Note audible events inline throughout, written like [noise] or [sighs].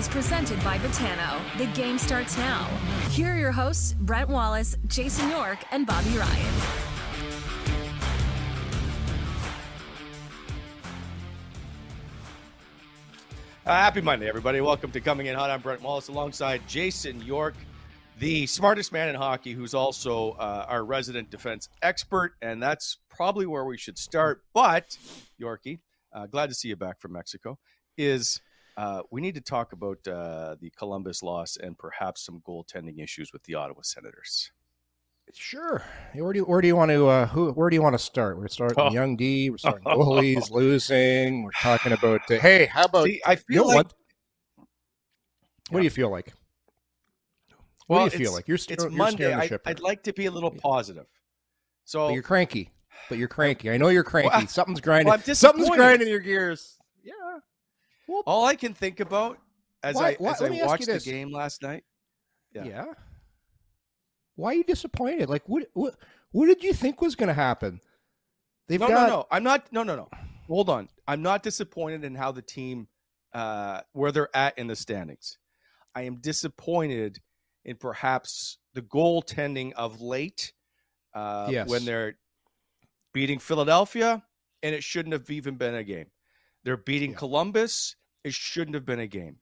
is presented by Botano. The game starts now. Here are your hosts, Brent Wallace, Jason York, and Bobby Ryan. Uh, happy Monday, everybody. Welcome to Coming In Hot. I'm Brent Wallace alongside Jason York, the smartest man in hockey, who's also uh, our resident defense expert. And that's probably where we should start. But, Yorkie, uh, glad to see you back from Mexico, is uh, we need to talk about uh, the Columbus loss and perhaps some goaltending issues with the Ottawa Senators. Sure. Where do you, where do you want to uh, who where do you want to start? We're starting Oh. young D. We're [laughs] starting goalies losing. We're talking about uh, hey, how about See, I you feel know like what? What do you feel like? What well, do you feel like? You're, st- it's you're Monday. I, I'd like to be a little positive. So but you're cranky. But you're cranky. I know you're cranky. [laughs] Well, Something's grinding. well, Something's grinding your gears. Yeah. all I can think about as Why- I why- as I me ask you watched the game last night. Yeah. Yeah. Why are you disappointed? Like what what what did you think was going to happen? They've no, got no, no. I'm not. No, no, no. Hold on. I'm not disappointed in how the team, uh, where they're at in the standings. I am disappointed in perhaps the goaltending of late, uh, Yes. when they're beating Philadelphia, and it shouldn't have even been a game. They're beating Yeah. Columbus. It shouldn't have been a game.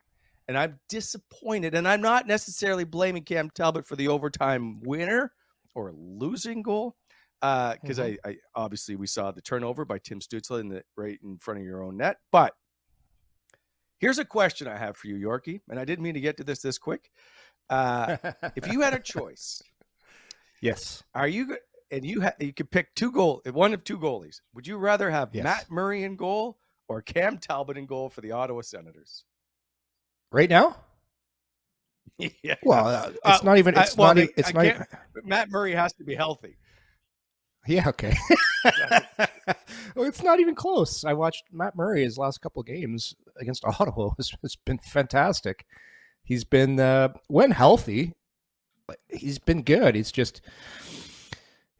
And I'm disappointed. And I'm not necessarily blaming Cam Talbot for the overtime winner or losing goal. Because I, I obviously we saw the turnover by Tim Stützle in the right in front of your own net. But here's a question I have for you, Yorkie, and I didn't mean to get to this this quick. Uh, if you had a choice, [laughs] yes. are you and you ha- you could pick two goal one of two goalies? Would you rather have Yes. Matt Murray in goal or Cam Talbot in goal for the Ottawa Senators? Right now? [laughs] yeah. Well, uh, it's Uh, not even it's well, not they- it's I not can't- Matt Murray has to be healthy. Yeah, okay. [laughs] well, it's not even close. I watched Matt Murray his last couple of games against [laughs] Ottawa. It's, it's been fantastic. He's been uh, when healthy, he's been good. He's just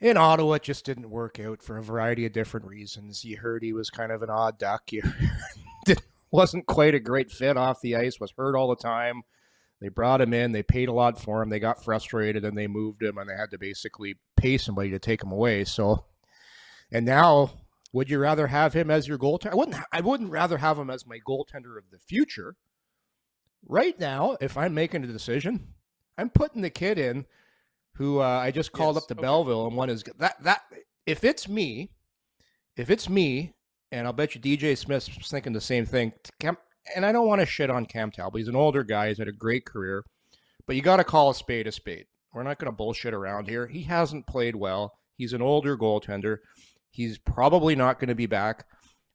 in Ottawa, it just didn't work out for a variety of different reasons. You heard he was kind of an odd duck. [laughs] You wasn't quite a great fit off the ice. Was hurt all the time. They brought him in. They paid a lot for him. They got frustrated and they moved him, and they had to basically pay somebody to take him away. So, and now, would you rather have him as your goaltender? I wouldn't. I wouldn't rather have him as my goaltender of the future. Right now, if I'm making a decision, I'm putting the kid in who uh, I just called Yes, up to okay. Belleville, and one is that that if it's me, if it's me, and I'll bet you DJ Smith's thinking the same thing. Cam, and I don't want to shit on Cam Talbot. He's an older guy. He's had a great career, but you got to call a spade a spade. We're not going to bullshit around here. He hasn't played well. He's an older goaltender. He's probably not going to be back.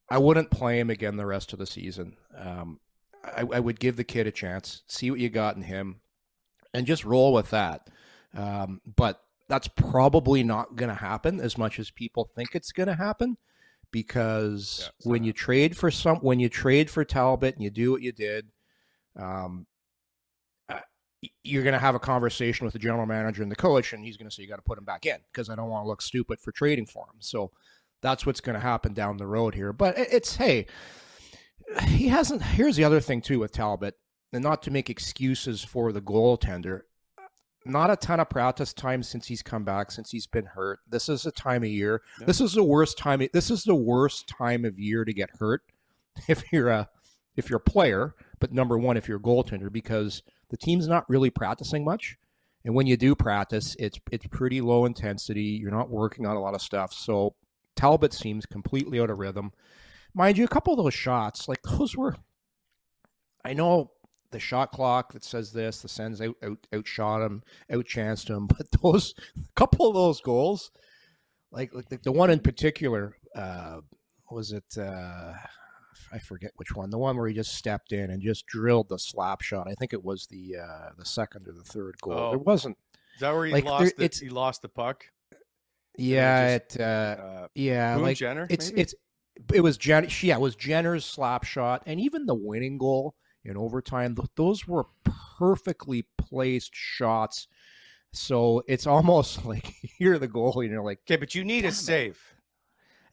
I wouldn't play him again the rest of the season. Um, I, I would give the kid a chance, see what you got in him, and just roll with that. Um, but that's probably not going to happen as much as people think it's going to happen because Yeah, when you trade for some, when you trade for Talbot and you do what you did, um, uh, you're going to have a conversation with the general manager and the coach, and he's going to say you got to put him back in because I don't want to look stupid for trading for him. So that's what's going to happen down the road here. But it's hey, he hasn't. Here's the other thing too with Talbot, and not to make excuses for the goaltender. Not a ton of practice time since he's come back, since he's been hurt. This is a time of year. Yeah. This is the worst time. This is the worst time of year to get hurt [laughs] if you're a if you're a player. But number one, if you're a goaltender, because the team's not really practicing much, and when you do practice, it's it's pretty low intensity. You're not working on a lot of stuff. So Talbot seems completely out of rhythm. Mind you, a couple of those shots, like those were. I know the shot clock that says this, the Sens out, out outshot him, outchanced him, [laughs] but those couple of those goals, like like the, the one in particular, uh, was it? Uh, I forget which one. The one where he just stepped in and just drilled the slap shot. I think it was the uh, the second or the third goal. Oh. There wasn't. Is that where he Like, there- lost? The, it's- he lost the puck. Yeah, just, it. Uh, Uh, yeah, Boone like Jenner. it's maybe? it's it was Jen yeah, it was Jenner's slap shot and even the winning goal in overtime th- those were perfectly placed shots. So it's almost [laughs] like you're the goalie and you're like, okay, but you need a save.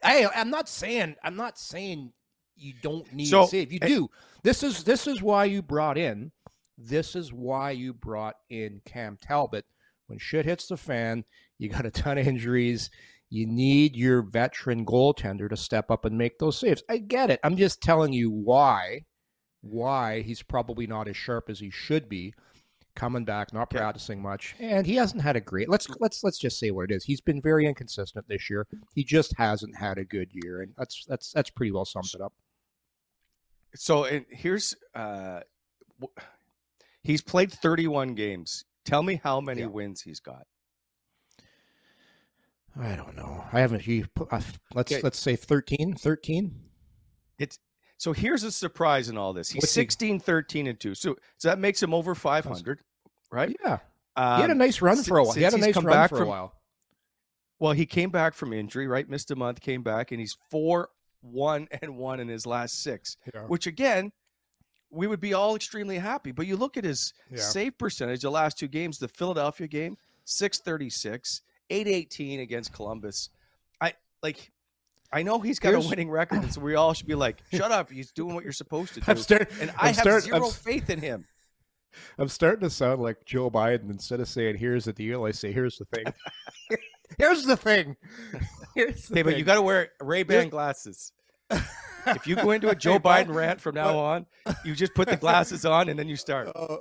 "Hey, I'm not saying I'm not saying you don't need So, a save. You eh, do. This is this is why you brought in this is why you brought in Cam Talbot. When shit hits the fan, you got a ton of injuries. You need your veteran goaltender to step up and make those saves. I get it. I'm just telling you why why he's probably not as sharp as he should be coming back, not practicing much. And he hasn't had a great let's let's let's just say what it is. He's been very inconsistent this year. He just hasn't had a good year. And that's that's that's pretty well sums it up. So and here's uh, he's played 31 games. Tell me how many Yeah. wins he's got. I don't know. I haven't. He put, uh, let's Okay. let's say 13, 13. It's so here's a surprise in all this. He's What's he- 13, and two. So, so that makes him over 500, right? Yeah, Um, he had a nice run for a while. He had a nice come run back for a while. Well, he came back from injury, right? Missed a month, came back, and he's four, one, [laughs] and one in his last six. Yeah. Which again, we would be all extremely happy. But you look at his Yeah. save percentage the last two games, the Philadelphia game, 636, 818 against Columbus. I like I know he's got Here's- a winning record, so we all should be like, [laughs] shut up, he's doing what you're supposed to do. I'm start- and I'm have start- 0 I'm- faith in him. I'm starting to sound like Joe Biden. Instead of saying "Here's the deal," I say "Here's the thing." [laughs] Here's the thing. [laughs] Here's the Okay, but you got to wear Ray Ban glasses. If you go into a Joe Biden rant from now on, you just put the glasses on and then you start. Uh,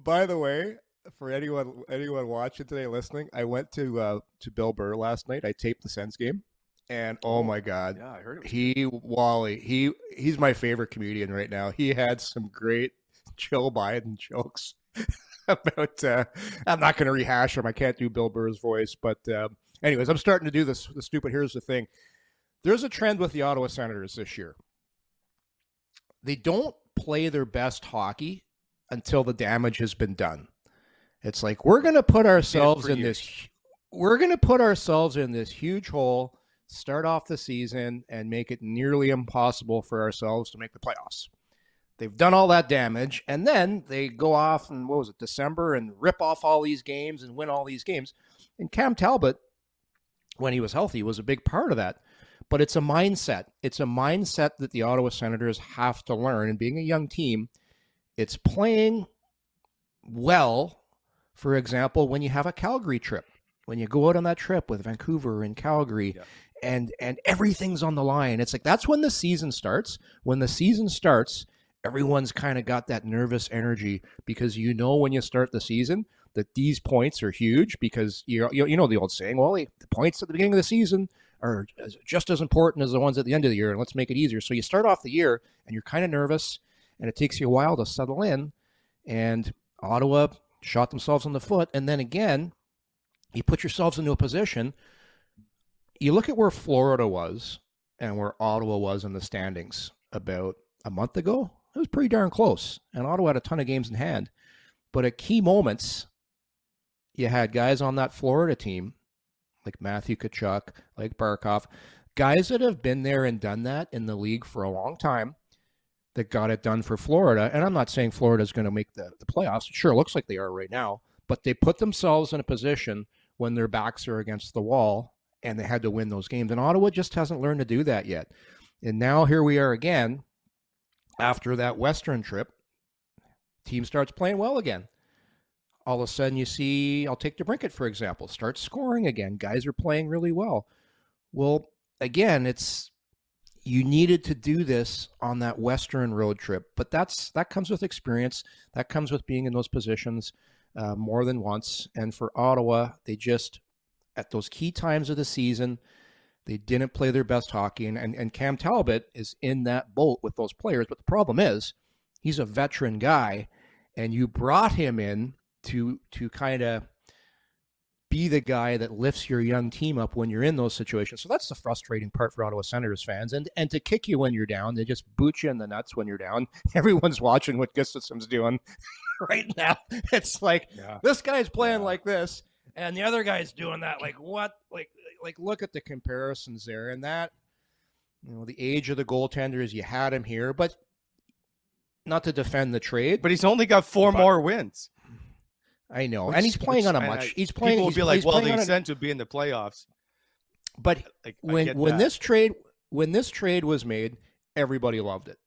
by the way, for anyone anyone watching today, listening, I went to uh, to Bill Burr last night. I taped the Sens game, and oh my god, Yeah, I heard it. he Wally, he he's my favorite comedian right now. He had some great [laughs] Joe Biden jokes [laughs] about. Uh, I'm not going to rehash them. I can't do Bill Burr's voice, but um, anyways, I'm starting to do this. The stupid. Here's the thing. There's a trend with the Ottawa Senators this year. They don't play their best hockey until the damage has been done. It's like we're going to put ourselves in years. this. We're going to put ourselves in this huge hole. Start off the season and make it nearly impossible for ourselves to make the playoffs. They've done all that damage, and then they go off and what was it, December, and rip off all these games and win all these games. And Cam Talbot, when he was healthy, was a big part of that. But it's a mindset. It's a mindset that the Ottawa Senators have to learn. And being a young team, it's playing well. For example, when you have a Calgary trip, when you go out on that trip with Vancouver and Calgary, Yeah. And and everything's on the line. It's like that's when the season starts. When the season starts, everyone's kind of got that nervous energy because you know when you start the season that these points are huge because you you, know the old saying, well, the points at the beginning of the season are just as important as the ones at the end of the year, and let's make it easier. So you start off the year and you're kind of nervous, and it takes you a while to settle in. And Ottawa shot themselves in the foot, and then again, you put yourselves into a position. You look at where Florida was and where Ottawa was in the standings about a month ago. It was pretty darn close, and Ottawa had a ton of games in hand. But at key moments, you had guys on that Florida team like Matthew Tkachuk, like Barkov, guys that have been there and done that in the league for a long time that got it done for Florida. And I'm not saying Florida is going to make the, the playoffs. It sure looks like they are right now, but they put themselves in a position when their backs are against the wall and they had to win those games. And Ottawa just hasn't learned to do that yet. And now here we are again after that Western trip. Team starts playing well again all of a sudden you see, I'll take DeBrincat, for example, start scoring again. Guys are playing really well. Well, again, it's you needed to do this on that Western road trip, but that's that comes with experience. That comes with being in those positions uh, more than once. And for Ottawa, they just at those key times of the season, they didn't play their best hockey. And, and, and Cam Talbot is in that boat with those players. But the problem is, he's a veteran guy, and you brought him in to to kind of be the guy that lifts your young team up when you're in those situations. So that's the frustrating part for Ottawa Senators fans. And and to kick you when you're down, they just boot you in the nuts when you're down. [laughs] Everyone's watching what Gustavsson's doing [laughs] right now. It's like yeah. this guy's playing yeah. like this, and the other guy's doing that. Like [clears throat] what? Like like look at the comparisons there, and that you know the age of the goaltender is you had him here, but not to defend the trade, but he's only got four but, more wins. I know, which, and he's playing on a much. I, he's playing. People will be like, "Well, the extent to be in the playoffs." But like, when when that. this trade when this trade was made, everybody loved it.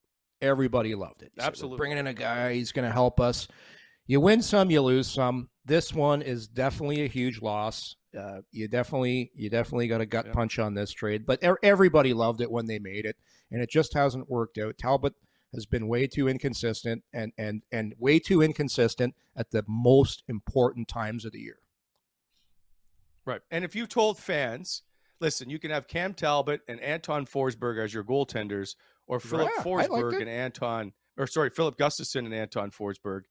Everybody loved it. Absolutely, so bringing in a guy, he's going to help us. You win some, you lose some. This one is definitely a huge loss. Uh, you definitely you definitely got a gut yeah. punch on this trade, but everybody loved it when they made it, and it just hasn't worked out. Talbot has been way too inconsistent and and and way too inconsistent at the most important times of the year. Right. And if you told fans, listen, you can have Cam Talbot and Anton Forsberg as your goaltenders, or Philip yeah, Forsberg and Anton, or sorry, Philip Gustavsson and Anton Forsberg,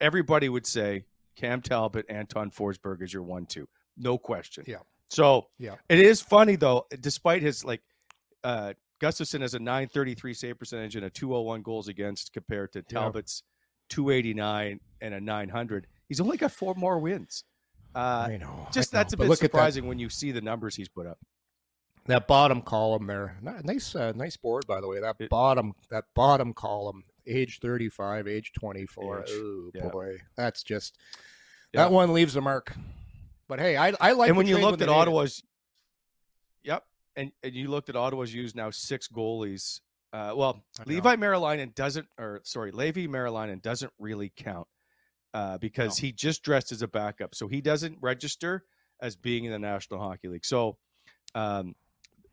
everybody would say Cam Talbot, Anton Forsberg is your one-two, no question. Yeah. So yeah, it is funny though, despite his like uh, Gustavsson has a 933 save percentage and a 201 goals against compared to Talbot's yeah. 289 and a 900. He's only got four more wins. Uh, I know. Just I know. that's a bit surprising when you see the numbers he's put up. That bottom column there, nice, uh, nice board by the way. That it, bottom, that bottom column, age 35, age 24. Age, oh yeah. boy, that's just yeah. that one leaves a mark. But hey, I, I like. And when you looked at Ottawa's, yep, and, and you looked at Ottawa's used now six goalies. Uh, well, Leevi Merilainen doesn't, or sorry, Leevi Merilainen doesn't really count uh, because no. he just dressed as a backup, so he doesn't register as being in the National Hockey League. So um,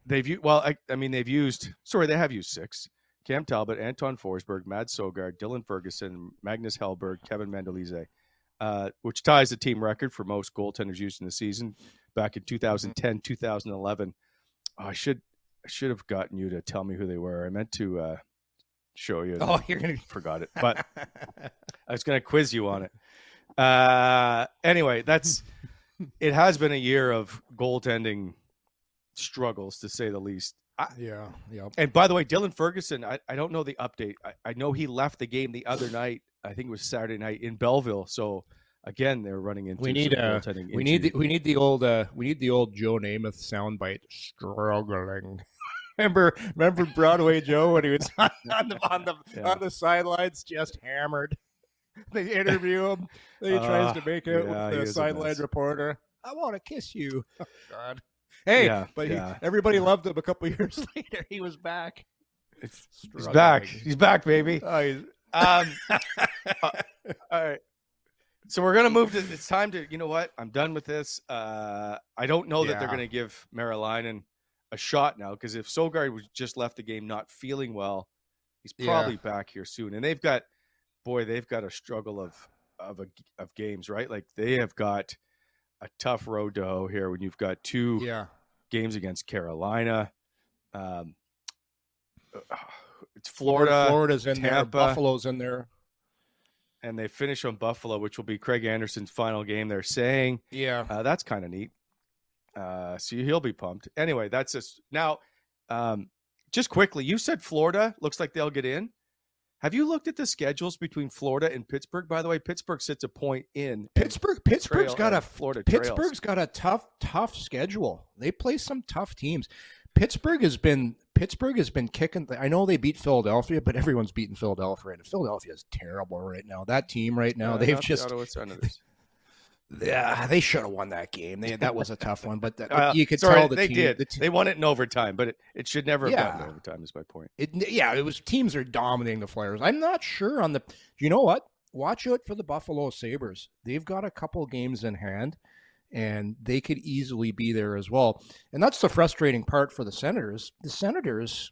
they've well, I, I, mean, they've used, sorry, they have used six. Cam Talbot, Anton Forsberg, Mads Sogaard, Dylan Ferguson, Magnus Hellberg, Kevin Mandolese, uh, which ties the team record for most goaltenders used in the season back in 2010, 2011. Oh, I should I should have gotten you to tell me who they were. I meant to uh, show you. Oh, you're gonna [laughs] forgot it, but [laughs] I was gonna quiz you on it. Uh, anyway, that's [laughs] it. Has been a year of goaltending struggles, to say the least. I, yeah, yeah. And by the way, Dylan Ferguson, I, I don't know the update. I, I know he left the game the other night. I think it was Saturday night in Belleville. So again they're running into we need uh, we need the, we need the old uh, we need the old Joe Namath soundbite struggling. [laughs] remember remember Broadway Joe when he was [laughs] on, the on the yeah. on the sidelines just hammered. [laughs] They interview him. He uh, tries to make it yeah, with the sideline reporter. I want to kiss you. Oh, God. Hey, yeah, but he, everybody loved him. A couple [laughs] years later, he was back. He's back. He's back, baby. Oh, he's, um, [laughs] uh, all right. So we're gonna move to. It's time to. You know what? I'm done with this. Uh, I don't know yeah. that they're gonna give Merilainen a shot now because if Sogaard was just left the game not feeling well, he's probably yeah. back here soon. And they've got, boy, they've got a struggle of of a, of games, right? Like they have got a tough road to hoe here when you've got two Yeah. games against Carolina. Um, it's Florida, Florida's in there. Buffalo's in there. and they finish on Buffalo, which will be Craig Anderson's final game. They're saying Yeah. uh, that's kind of neat. Uh, so he'll be pumped. Anyway, that's just now. Um, just quickly, you said Florida looks like they'll get in. Have you looked at the schedules between Florida and Pittsburgh? By the way, Pittsburgh sits a point in. and Pittsburgh's got a Florida Trails. Pittsburgh's got a tough tough schedule. They play some tough teams. Pittsburgh has been Pittsburgh has been kicking. I know they beat Philadelphia, but everyone's beating Philadelphia, and Philadelphia is terrible right now. That team right now, Uh, they've the just Senators. Yeah, they should have won that game. They, that was a tough one, but [laughs] Uh, you could sorry, tell the they team. did. The te- they won it in overtime, but it, it should never have gotten Yeah. to overtime. Is my point. It, yeah, it was teams are dominating the Flyers. I'm not sure on the. You know what? Watch out for the Buffalo Sabres. They've got a couple games in hand, and they could easily be there as well. And that's the frustrating part for the Senators. The Senators,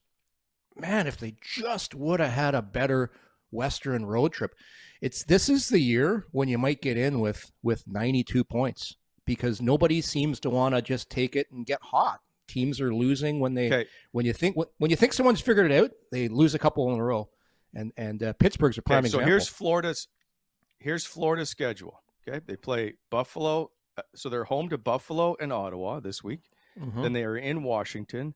man, if they just would have had a better Western road trip, it's this is the year when you might get in with with 92 points because nobody seems to want to just take it and get hot. Teams are losing when they Okay. when you think when you think someone's figured it out, they lose a couple in a row. And and uh, Pittsburgh's a prime Okay, so example. here's Florida's here's Florida's schedule. Okay, they play Buffalo, uh, so they're home to Buffalo and Ottawa this week. Mhm. Then they are in Washington,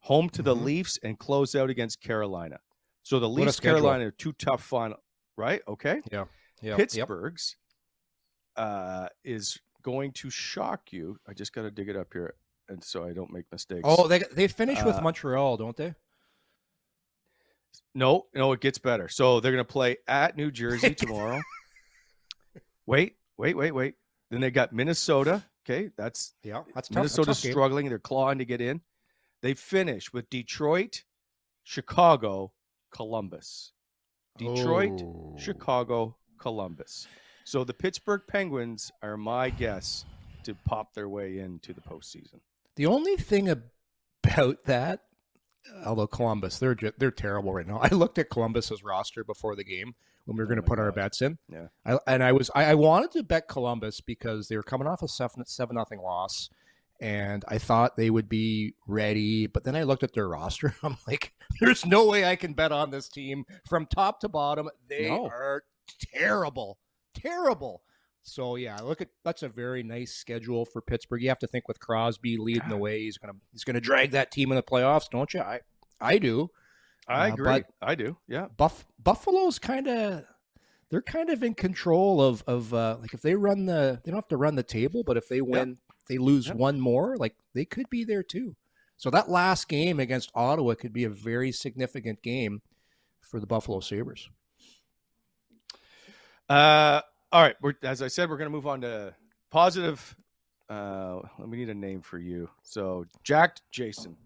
home to the Mhm. Leafs, and close out against Carolina. So the Leafs. Carolina, are two tough final, right? Okay, yeah, yeah, yep. Pittsburgh's uh, is going to shock you. I just got to dig it up here, and so I don't make mistakes. Oh, they they finish with Uh, Montreal, don't they? No, no, it gets better. So they're going to play at New Jersey [laughs] tomorrow. wait, wait, wait, wait. Then they got Minnesota. Okay, that's Yeah, that's tough. Minnesota's Tough game. struggling. They're clawing to get in. They finish with Detroit, Chicago, Columbus. Detroit, Oh. Chicago, Columbus. So the Pittsburgh Penguins are my guess to pop their way into the postseason. The only thing about that, although Columbus, they're they're terrible right now. [laughs] I looked at Columbus's roster before the game when we were Oh going to put our bets in. Yeah. I, and I was I, I wanted to bet Columbus because they were coming off a seven seven nothing loss, and I thought they would be ready. But then I looked at their roster. [laughs] I'm like, there's no way I can bet on this team from top to bottom. They No. are terrible, terrible. So yeah, look at that's a very nice schedule for Pittsburgh. You have to think with Crosby leading the way, he's gonna he's gonna drag that team in the playoffs, don't you? I I do. I Uh, agree. I do. Yeah. Buff Buffalo's kind of they're kind of in control of of uh, like if they run the they don't have to run the table, but if they win, they lose Yep. one more, like they could be there too. So that last game against Ottawa could be a very significant game for the Buffalo Sabres. Uh, all right. We're, as I said, we're going to move on to positive. Uh, we need a name for you. So, Jacked Jason.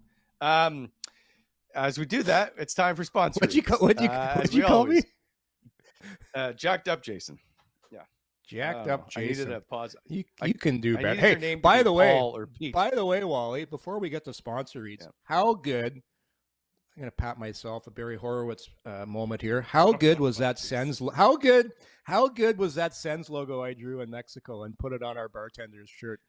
Um, as we do that, it's time for sponsors. [laughs] What'd you call, what'd you, Uh, what'd you call always- me? Uh, jacked up Jason. Jacked Uh, up I needed Jason. pause. You, I- can do better. Hey, by the way, by the way, Wally, before we get to sponsor reads, Yeah. how good? I'm gonna pat myself a Barry Horowitz uh, moment here. How [laughs] good was that Sens? How good? How good was that Sens logo I drew in Mexico and put it on our bartender's shirt?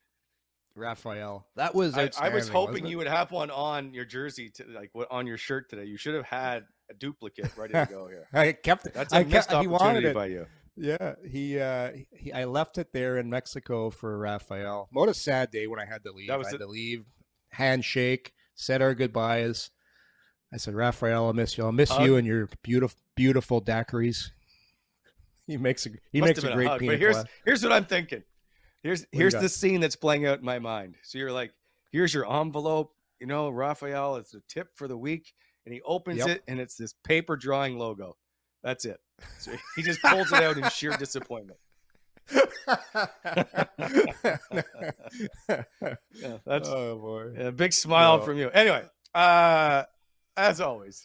Raphael, that was. I, I was hoping you would have one on your jersey, to, like on your shirt today. You should have had a duplicate ready to [laughs] go here. I kept it. That's a I missed kept, he wanted opportunity it. by you. Yeah, he, uh, he. I left it there in Mexico for Raphael. What a sad day when I had to leave. That was I had it. to leave. Handshake. Said our goodbyes. I said, Raphael, I'll miss you. I'll miss Hug. you and your beautiful, beautiful daiquiris. [laughs] He makes a he Must makes a great hug. But here's here's what I'm thinking. Here's you here's the scene that's playing out in my mind. So you're like, here's your envelope. You know, Raphael, it's a tip for the week, and he opens Yep. it, and it's this paper drawing logo. That's it. So he just pulls it out in sheer disappointment. [laughs] Yeah, that's oh boy. a big smile No. from you. Anyway, uh, as always,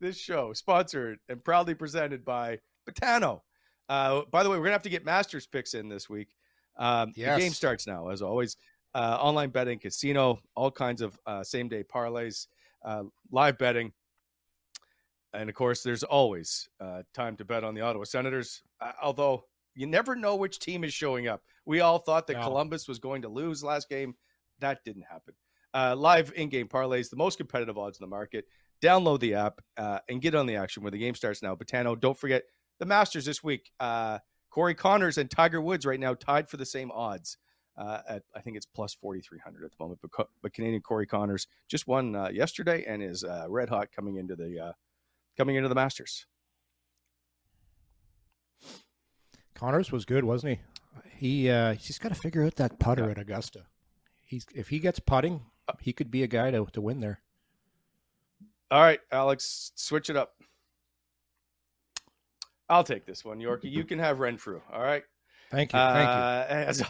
this show sponsored and proudly presented by Botano. Uh, by the way, we're gonna have to get Masters picks in this week. Um, The game starts now, as always. Uh, online betting, casino, all kinds of uh, same day parlays, uh, live betting, and of course, there's always uh, time to bet on the Ottawa Senators. Uh, although You never know which team is showing up. We all thought that No. Columbus was going to lose last game. That didn't happen. Uh, live in-game parlays, the most competitive odds in the market. Download the app uh, and get on the action where the game starts now. Botano, don't forget the Masters this week. Uh, Corey Conners and Tiger Woods right now tied for the same odds. Uh, at I think it's plus forty three hundred at the moment. But, but Canadian Corey Conners just won uh, yesterday and is uh, red hot coming into the uh, coming into the Masters. Conners was good, wasn't he? He uh, he's got to figure out that putter at Augusta. He's if he gets putting, he could be a guy to to win there. All right, Alex, switch it up. I'll take this one, Yorkie. You can have Renfrew. All right. Thank you, thank you. Uh, [laughs] as-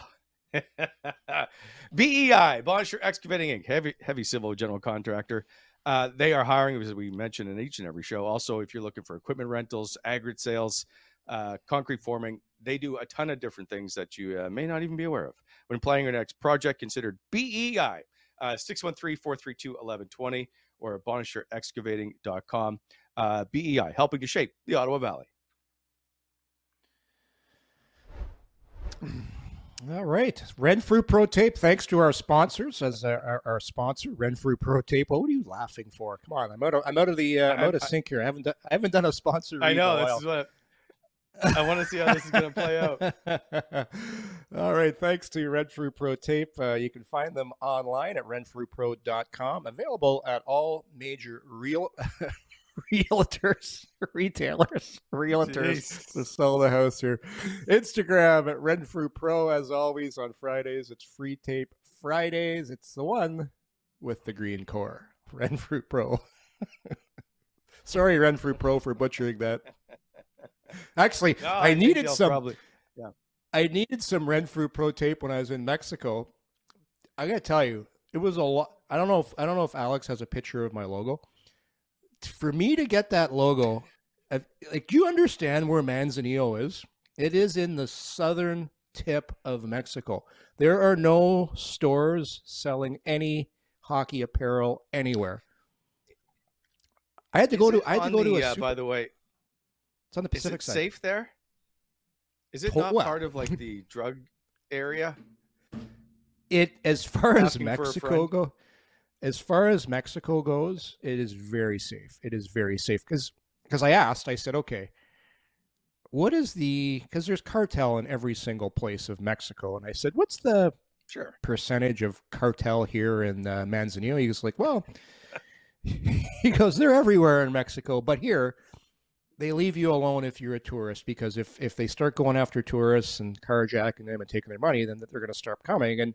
[laughs] BEI, Bonnechere Excavating Inc., heavy heavy civil general contractor. Uh, they are hiring, as we mentioned in each and every show. Also, if you're looking for equipment rentals, aggregate sales, uh, concrete forming, they do a ton of different things that you uh, may not even be aware of. When planning your next project, consider BEI, uh, 613 432 1120 or at bonnechereexcavating.com. Uh, BEI, helping to shape the Ottawa Valley. All right, Renfrew Pro Tape. Thanks to our sponsors, as our, our, our sponsor, Renfrew Pro Tape. What are you laughing for? Come on, I'm out of I'm out of the uh, I'm out of sync here. I haven't done, I haven't done a sponsor. I know. This is what I want to see how this is going to play out. [laughs] All right. Thanks to Renfrew Pro Tape. Uh, you can find them online at renfrewpro.com. Available at all major real [laughs] [laughs] realtors, retailers, realtors Jeez. to sell the house here. Instagram at Renfrew Pro, as always, on Fridays. It's free tape Fridays. It's the one with the green core. [laughs] Renfrew Pro. [laughs] Sorry, Renfrew Pro, for butchering that. Actually, No, I, think needed some. Probably, I needed some Renfrew Pro tape when I was in Mexico. I gotta tell you, it was a lot. I don't know if I don't know if Alex has a picture of my logo. For me to get that logo, like, you understand where Manzanillo is? It is in the southern tip of Mexico. There are no stores selling any hockey apparel anywhere. I had to go to. I had to go to the, a. uh, by the way, it's on the is Pacific it side. safe there? Is it To- not well- part of like [laughs] the drug area? it as far as Asking Mexico go, as far as Mexico goes, it is very safe. It is very safe because because I asked, I said, okay, what is the because there's cartel in every single place of Mexico, and I said, what's the Sure. percentage of cartel here in uh, Manzanillo? He was like, well, [laughs] he goes, they're everywhere in Mexico, but here they leave you alone if you're a tourist because if if they start going after tourists and carjacking them and taking their money, then they're going to start coming and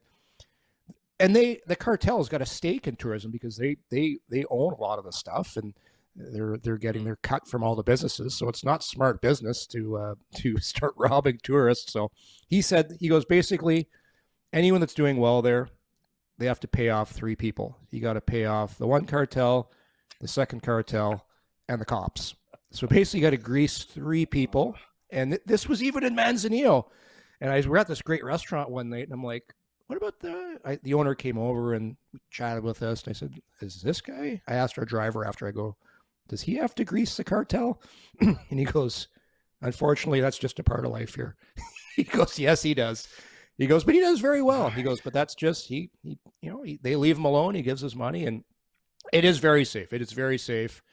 and they the cartel's got a stake in tourism because they they they own a lot of the stuff and they're they're getting their cut from all the businesses. So it's not smart business to uh [laughs] to start robbing tourists. So he said he goes basically anyone that's doing well there they have to pay off three people. You got to pay off the one cartel the second cartel and the cops. So basically you got to grease three people. And th- this was even in manzanillo. And i we're at this great restaurant one night and i'm like what about the I, the owner came over and chatted with us and i said is this guy? I asked our driver after i go does he have to grease the cartel? [clears throat] And he goes unfortunately that's just a part of life here. [laughs] He goes yes he does. He goes but he does very well. He goes but that's just he, he you know he, they leave him alone he gives his money and it is very safe it is very safe.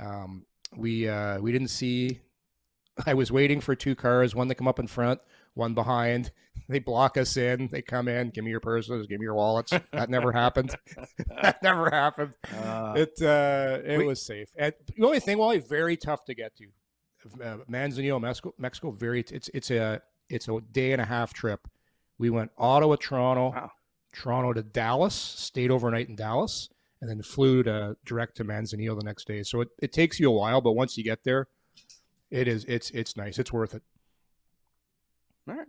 Um, we uh, we didn't see i was waiting for two cars one to come up in front one behind they block us in they come in give me your purses give me your wallets that never happened [laughs] [laughs] that never happened Uh, it uh, it we- was safe. And the only thing, Wally, very tough to get to. Uh, Manzanillo, Mexico, Mexico, very. It's it's a it's a day and a half trip. We went Ottawa, Toronto, Wow. Toronto to Dallas, stayed overnight in Dallas, and then flew to direct to Manzanillo the next day. So it, it takes you a while, but once you get there, it is it's it's nice. It's worth it. All right.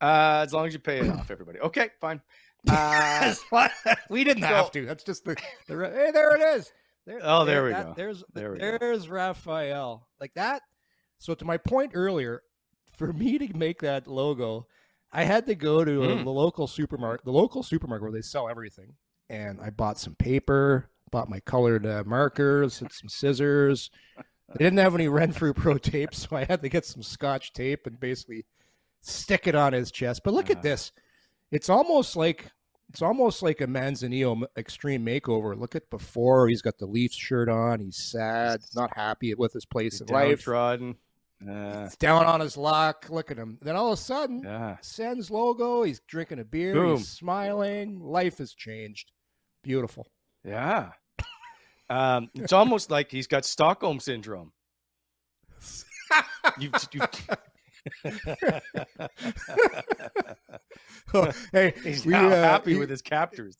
Uh, as long as you pay it off, everybody. Okay, fine. Uh, [laughs] we didn't so- have to. That's just the, the hey, there it is. There, Oh, there we that- go. There's There we go. there's Raphael like that. So to my point earlier, for me to make that logo, I had to go to Mm. the local supermarket, the local supermarket where they sell everything, and I bought some paper, bought my colored uh, markers, and some scissors. They didn't have any Renfrew Pro tape, so I had to get some Scotch tape and basically stick it on his chest. But look Uh-huh. at this. It's almost like it's almost like a Manzanillo extreme makeover. Look at before he's got the Leafs shirt on. He's sad, not happy with his place in life. Downtrodden. Uh, He's down on his luck. Look at him. Then all of a sudden, yeah. Sens logo. He's drinking a beer. Boom. He's smiling. Life has changed. Beautiful. Yeah. Um, it's almost like he's got Stockholm syndrome. [laughs] you, you, [laughs] hey, [laughs] he's we, uh, happy he- with his captors.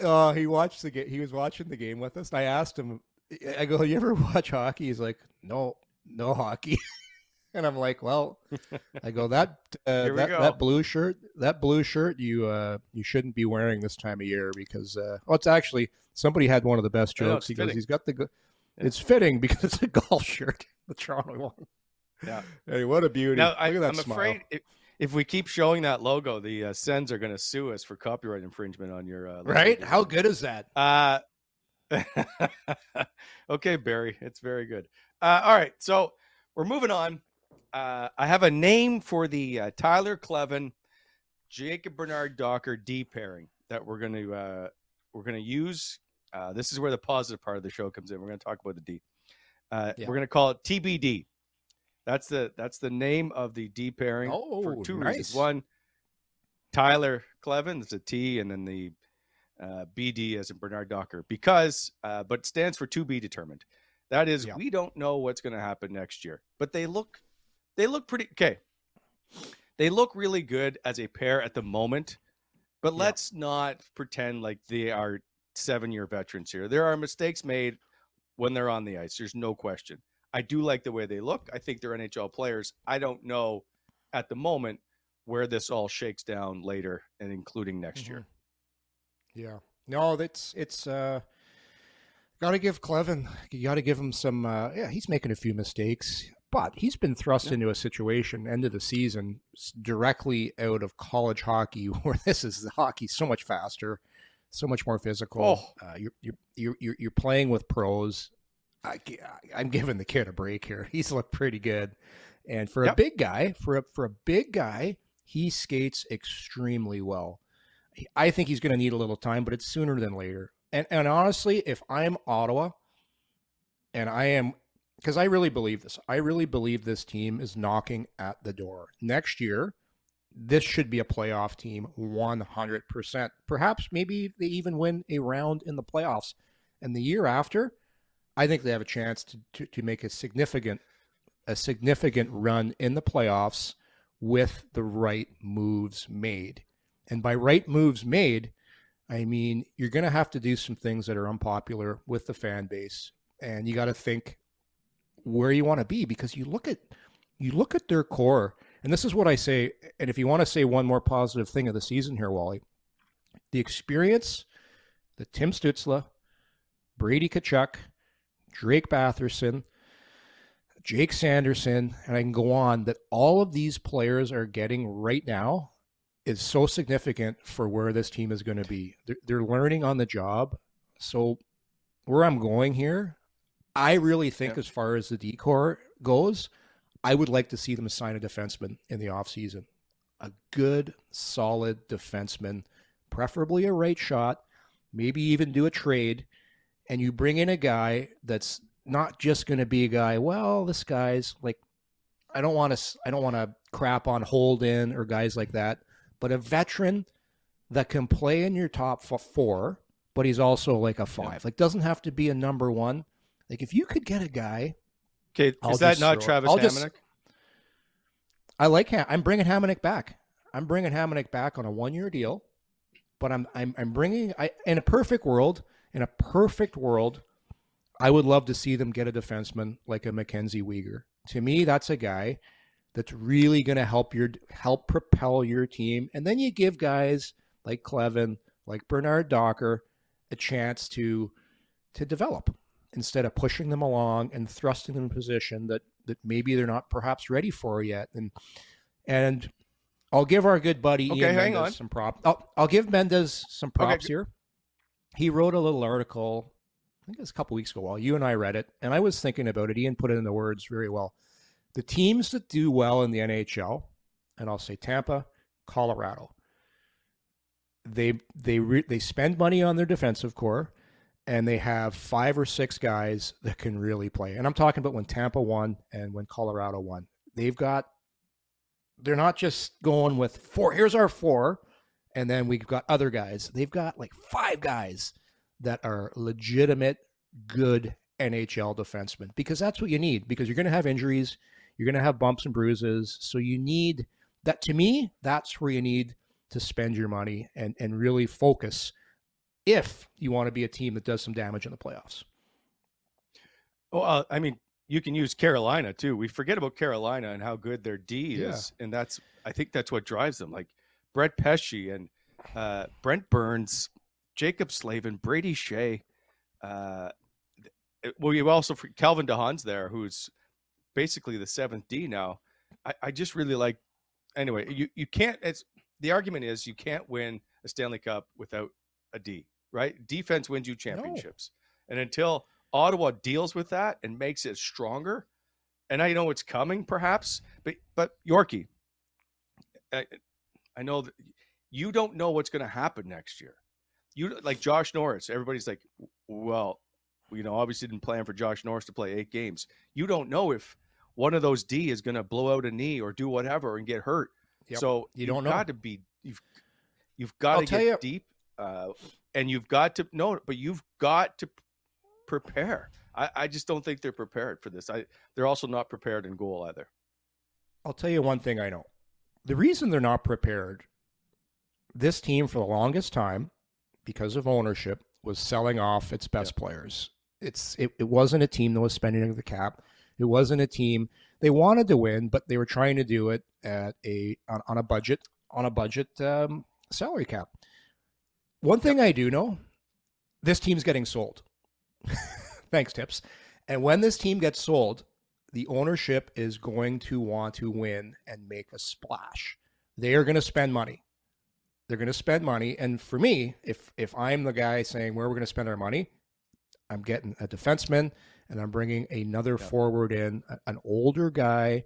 Uh, he watched the game. He was watching the game with us. And I asked him. I go, "You ever [laughs] watch hockey?" He's like, "No, no hockey." and I'm like, "Well," I go, "That uh, that go. that blue shirt, that blue shirt, you uh, you shouldn't be wearing this time of year because uh, well, it's actually somebody had one of the best jokes. He goes, he's got the, go- it's fitting because it's a golf shirt, the Toronto one." Yeah. [laughs] Hey, what a beauty! Now, Look I, at that I'm smile. afraid if, if we keep showing that logo, the uh, Sens are going to sue us for copyright infringement on your uh, right? How good is that? Uh, [laughs] okay, Barry, it's very good. Uh, all right, so we're moving on. Uh, I have a name for the uh, Tyler Kleven, Jacob Bernard Docker D pairing that we're going to uh, we're going to use. Uh, this is where the positive part of the show comes in. We're going to talk about the D. Uh, Yeah. We're going to call it TBD. That's the that's the name of the D pairing oh, for two nice. reasons. One, Tyler Kleven, it's a T, and then the uh, BD as in Bernard Docker, because uh, but stands for to be determined. That is, Yeah. we don't know what's going to happen next year, but they look they look pretty okay. They look really good as a pair at the moment, but Yeah. let's not pretend like they are seven year veterans here. There are mistakes made when they're on the ice. There's no question. I do like the way they look. I think they're NHL players. I don't know at the moment where this all shakes down later and including next year. Yeah. No, that's it's uh got to give Kleven, you got to give him some uh yeah, he's making a few mistakes, but he's been thrust Yeah. into a situation end of the season directly out of college hockey [laughs] where this is the hockey so much faster, so much more physical. Oh. Uh, you're you're you're you're playing with pros. I, I'm giving the kid a break here. [laughs] He's looked pretty good. And for a big guy, for a for a big guy, he skates extremely well. I think he's going to need a little time, but it's sooner than later. And and honestly, if I'm Ottawa, and I am, because I really believe this, I really believe this team is knocking at the door next year. This should be a playoff team, one hundred percent. Perhaps maybe they even win a round in the playoffs, and the year after, I think they have a chance to to, to make a significant a significant run in the playoffs with the right moves made. And by right moves made, I mean you're going to have to do some things that are unpopular with the fan base, and you got to think where you want to be because you look at you look at their core, and this is what I say. And if you want to say one more positive thing of the season here, Wally, the experience that Tim Stützle, Brady Tkachuk, Drake Batherson, Jake Sanderson, and I can go on, that all of these players are getting right now is so significant for where this team is going to be. They're, they're learning on the job. So, where I'm going here, I really think, Yeah. as far as the decor goes, I would like to see them sign a defenseman in the offseason. A good, solid defenseman, preferably a right shot, maybe even do a trade. And you bring in a guy that's not just going to be a guy. Well, this guy's like, I don't want to. I don't want to crap on Holden or guys like that. But a veteran that can play in your top four, but he's also like a five. Like doesn't have to be a number one. Like if you could get a guy, Okay, I'll is that not Travis I'll just- Hamonic? I like. Ham- I'm bringing Hamonic back. I'm bringing Hamonic back on a one year deal. But I'm I'm I'm bringing. I in a perfect world. In a perfect world, I would love to see them get a defenseman like a Mackenzie Weegar. To me, that's a guy that's really going to help your help propel your team. And then you give guys like Kleven, like Bernard Docker, a chance to to develop instead of pushing them along and thrusting them in a position that that maybe they're not perhaps ready for yet. And and I'll give our good buddy Okay, Ian hang Mendez on. some prop. I'll, I'll give Mendez some Okay, props good. here. He wrote a little article, I think it was a couple weeks ago. While you and I read it, and I was thinking about it. Ian put it in the words very well. The teams that do well in the NHL and I'll say Tampa, Colorado. They they re, they spend money on their defensive core, and they have five or six guys that can really play. And I'm talking about when Tampa won and when Colorado won. They've got they're not just going with four. Here's our four, and then we've got other guys. They've got like five guys that are legitimate, good NHL defensemen because that's what you need. Because you're going to have injuries, you're going to have bumps and bruises. So you need that. To me, that's where you need to spend your money and and really focus if you want to be a team that does some damage in the playoffs. Well, uh, I mean, you can use Carolina too. We forget about Carolina and how good their D is, yeah. and that's I think that's what drives them. Like Brett Pesce and uh, Brent Burns, Jaccob Slavin, Brady Skjei. Uh, well, you also Calvin DeHaan's there, who's basically the seventh D now. I, I just really like. Anyway, you you can't. It's the argument is you can't win a Stanley Cup without a D, right? Defense wins you championships, no. and until Ottawa deals with that and makes it stronger. And I know it's coming, perhaps, but but Yorkie, I, know that you don't know what's going to happen next year. You like Josh Norris. Everybody's like, well, you know, obviously didn't plan for Josh Norris to play eight games. You don't know if one of those D is going to blow out a knee or do whatever and get hurt. Yep. So you don't know. Got to be you've you've got to get you, deep, uh, and you've got to no, but you've got to prepare. I, I just don't think they're prepared for this. I they're also not prepared in goal either. I'll tell you one thing I know. The reason they're not prepared, this team for the longest time, because of ownership, was selling off its best yeah. players. It's it, it wasn't a team that was spending the cap. It wasn't a team they wanted to win, but they were trying to do it at a on, on a budget on a budget um, salary cap. One thing I do know, this team's getting sold. [laughs] Thanks, Tips. And when this team gets sold, the ownership is going to want to win and make a splash. They are going to spend money. They're going to spend money. And for me, if if I'm the guy saying where we're going to spend our money, I'm getting a defenseman and I'm bringing another yeah. forward in, an older guy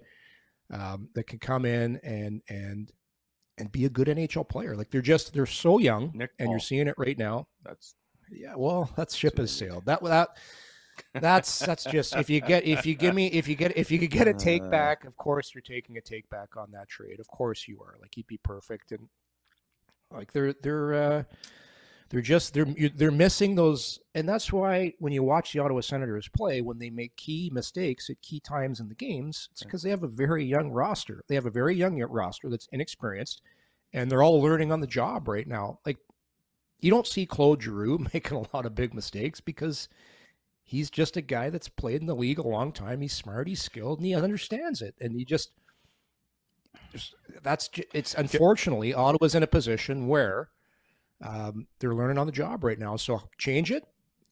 um, that can come in and and and be a good NHL player. Like they're just they're so young, Nick and Paul. you're seeing it right now. That's yeah, well, [laughs] that ship has sailed. That without that's that's just if you get if you give me if you get if you could get a take uh. back, of course you're taking a take back on that trade. Of course you are. Like he'd be perfect and like they're they're uh they're just they're they're missing those and that's why when you watch the Ottawa Senators play when they make key mistakes at key times in the games, it's because they have a very young roster. They have a very young roster that's inexperienced and they're all learning on the job right now. Like you don't see Claude Giroux [laughs] making a lot of big mistakes because he's just a guy that's played in the league a long time. He's smart, he's skilled, and he understands it. And he just that's it's unfortunately Ottawa's in a position where um, they're learning on the job right now. So change it.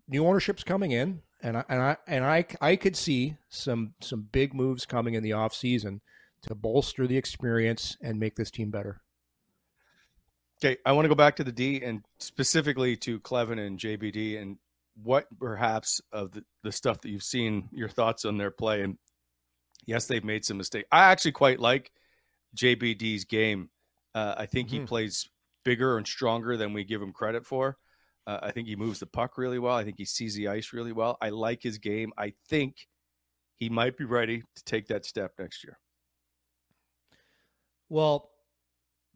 New ownership's coming in, and I and I and I I could see some some big moves coming in the off season to bolster the experience and make this team better. Okay, I want to go back to the D and specifically to Kleven and JBD and what perhaps of the, the stuff that you've seen, your thoughts on their play. And yes, they've made some mistakes. I actually quite like JBD's game. Uh, I think mm-hmm. he plays bigger and stronger than we give him credit for. Uh, I think he moves the puck really well. I think he sees the ice really well. I like his game. I think he might be ready to take that step next year. Well,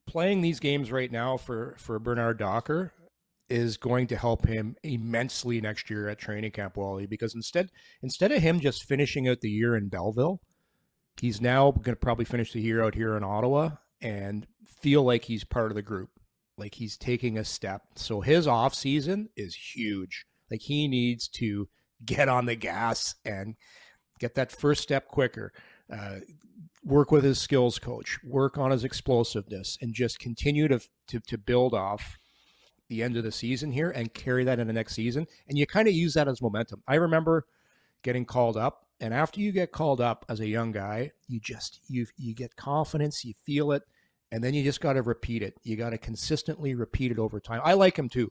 playing these games right now for for Bernard Docker is going to help him immensely next year at training camp, Wally, because instead instead of him just finishing out the year in Belleville, he's now going to probably finish the year out here in Ottawa and feel like he's part of the group, like he's taking a step. So his off season is huge. Like he needs to get on the gas and get that first step quicker. Uh, work with his skills coach, work on his explosiveness, and just continue to, to, to build off the end of the season here and carry that in the next season. And you kind of use that as momentum. I remember getting called up, and after you get called up as a young guy, you just you you get confidence, you feel it, and then you just got to repeat it. You got to consistently repeat it over time. I like him too.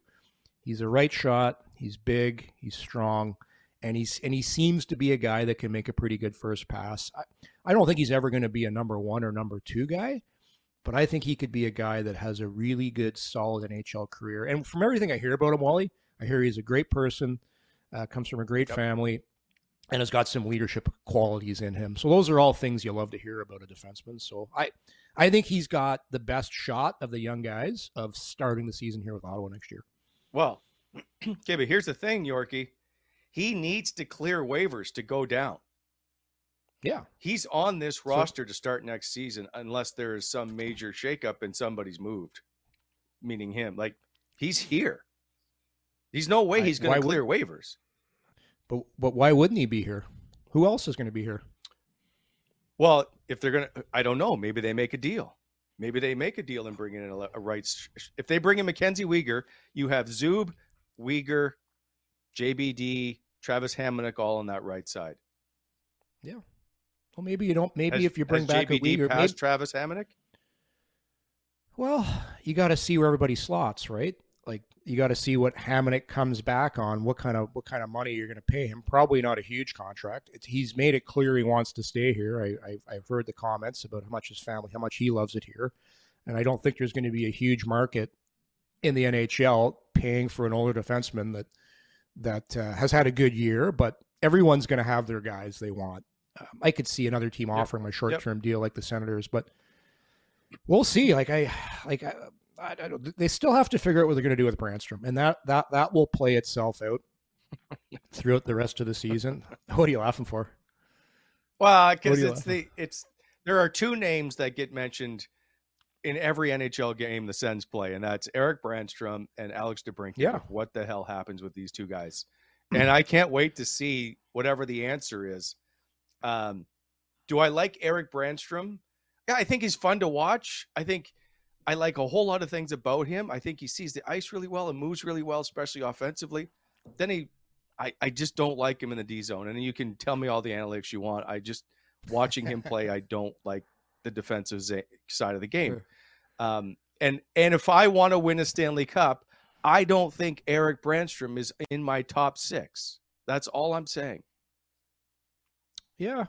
He's a right shot. He's big. He's strong and he's and he seems to be a guy that can make a pretty good first pass. I, I don't think he's ever going to be a number one or number two guy, but I think he could be a guy that has a really good, solid NHL career. And from everything I hear about him, Wally, I hear he's a great person, uh, comes from a great Yep. family, and has got some leadership qualities in him. So those are all things you love to hear about a defenseman. So I, I think he's got the best shot of the young guys of starting the season here with Ottawa next year. Well, [clears throat] okay, but here's the thing, Yorkie. He needs to clear waivers to go down. Yeah. He's on this roster to start next season unless there is some major shakeup and somebody's moved, meaning him. Like he's here. He's no way he's going to would- clear waivers. But but why wouldn't he be here? Who else is going to be here? Well, if they're going to, I don't know. Maybe they make a deal. Maybe they make a deal and bring in a, a rights. If they bring in Mackenzie Weegar, you have Zub, Weegar, JBD, Travis Hamonic all on that right side. Yeah. Well, maybe you don't. Maybe Has- if you bring back a JBD Weegar, past maybe, Travis Hamonic, well, you got to see where everybody slots, right? Like you got to see what Hamonic comes back on. What kind of what kind of money you're going to pay him? Probably not a huge contract. It's, he's made it clear he wants to stay here. I, I I've heard the comments about how much his family, how much he loves it here, and I don't think there's going to be a huge market in the NHL paying for an older defenseman that that uh, has had a good year, but everyone's going to have their guys they want. Um, I could see another team Yep. offering a short-term deal like the Senators, but we'll see. Like I, [sighs] like I, I, I don't, they still have to figure out what they're going to do with Brannstrom, and that that that will play itself out [laughs] throughout the rest of the season. [laughs] What are you laughing for? Well, because it's the it's there are two names that get mentioned in every NHL game the Sens play, and that's Eric Brannstrom and Alex DeBrincat. Yeah. What the hell happens with these two guys? [clears throat] And I can't wait to see whatever the answer is. Um, do I like Eric Brannstrom? Yeah, I think he's fun to watch. I think I like a whole lot of things about him. I think he sees the ice really well and moves really well, especially offensively. Then he I, I just don't like him in the D zone. And you can tell me all the analytics you want. I just watching him play, I don't like the defensive side of the game. Um, and and if I want to win a Stanley Cup, I don't think Eric Brannstrom is in my top six. That's all I'm saying. Yeah,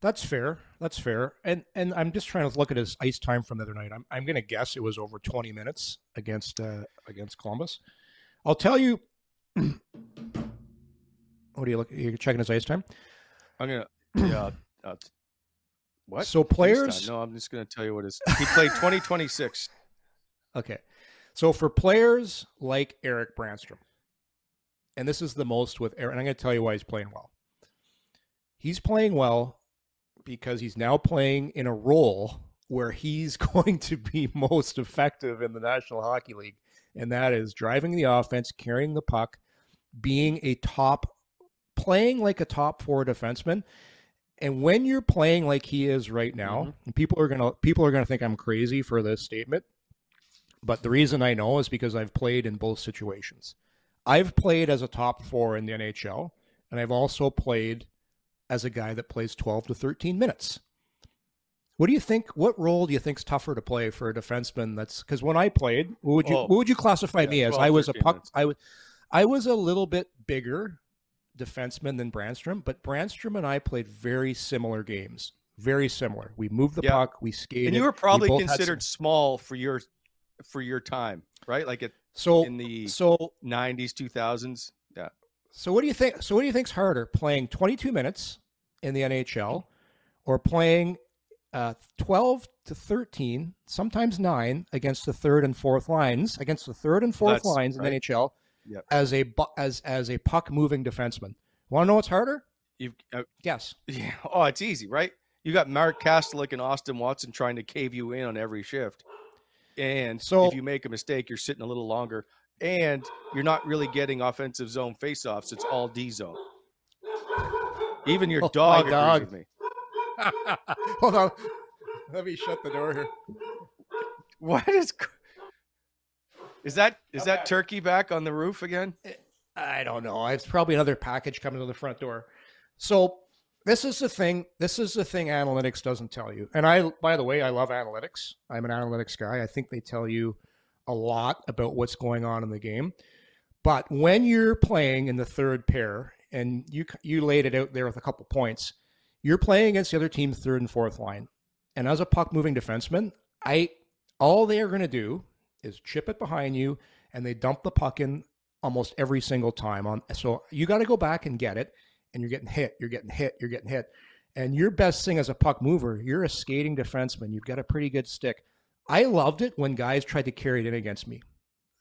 that's fair. That's fair. And and I'm just trying to look at his ice time from the other night. I'm I'm going to guess it was over 20 minutes against uh, against Columbus. I'll tell you. [clears throat] what are you looking? You're checking his ice time. I'm gonna yeah. Uh, what? So players- No, I'm just gonna tell you what is. He played 2026. [laughs] Okay. So for players like Eric Brannstrom, and this is the most with Eric, and I'm going to tell you why he's playing well. He's playing well because he's now playing in a role where he's [laughs] going to be most effective in the National Hockey League, and that is driving the offense, carrying the puck, being a top, playing like a top four defenseman. And when you're playing like he is right now, mm-hmm. and people are gonna people are gonna think I'm crazy for this statement, but the reason I know is because I've played in both situations. I've played as a top four in the NHL, and I've also played as a guy that plays 12 to 13 minutes. What do you think? What role do you think's tougher to play for a defenseman? That's because when I played, what would you Oh, what would you classify me as? 12, I was a 13 puck. minutes. I was I was a little bit bigger defenseman than Brannstrom, but Brannstrom and I played very similar games. Very similar. We moved the Yeah. puck. We skated. and you were probably both had some- considered small for your for your time, right? Like it. so in the so 90s, 2000s. Yeah. So what do you think? So what do you think's harder, playing 22 minutes in the NHL, or playing uh, 12 to 13, sometimes nine, against the third and fourth lines, against the third and fourth That's lines in the. NHL, Yep. as a as as a puck moving defenseman? Want to know what's harder? You've uh, Yes. Yeah. [laughs] Oh, it's easy, right? You got Mark Kastelic and Austin Watson trying to cave you in on every shift. And So- if you make a mistake, you're sitting a little longer. And you're not really getting offensive zone faceoffs. It's all D zone. Even your Oh, dog agrees dog. with me. [laughs] Hold on. Let me shut the door here. What is is that is that turkey back on the roof again? Eh, I don't know. It's probably another package coming to the front door. So this is the thing. This is the thing analytics doesn't tell you. And I, by the way, I love analytics. I'm an analytics guy. I think they tell you a lot about what's going on in the game. But when you're playing in the third pair, and you you laid it out there with a couple points, you're playing against the other team's third and fourth line. And as a puck moving defenseman, I all they are going to do is chip it behind you and they dump the puck in almost every single time on so you got to go back and get it and you're getting hit you're getting hit you're getting hit and your best thing as a puck mover you're a skating defenseman you've got a pretty good stick i loved it when guys tried to carry it in against me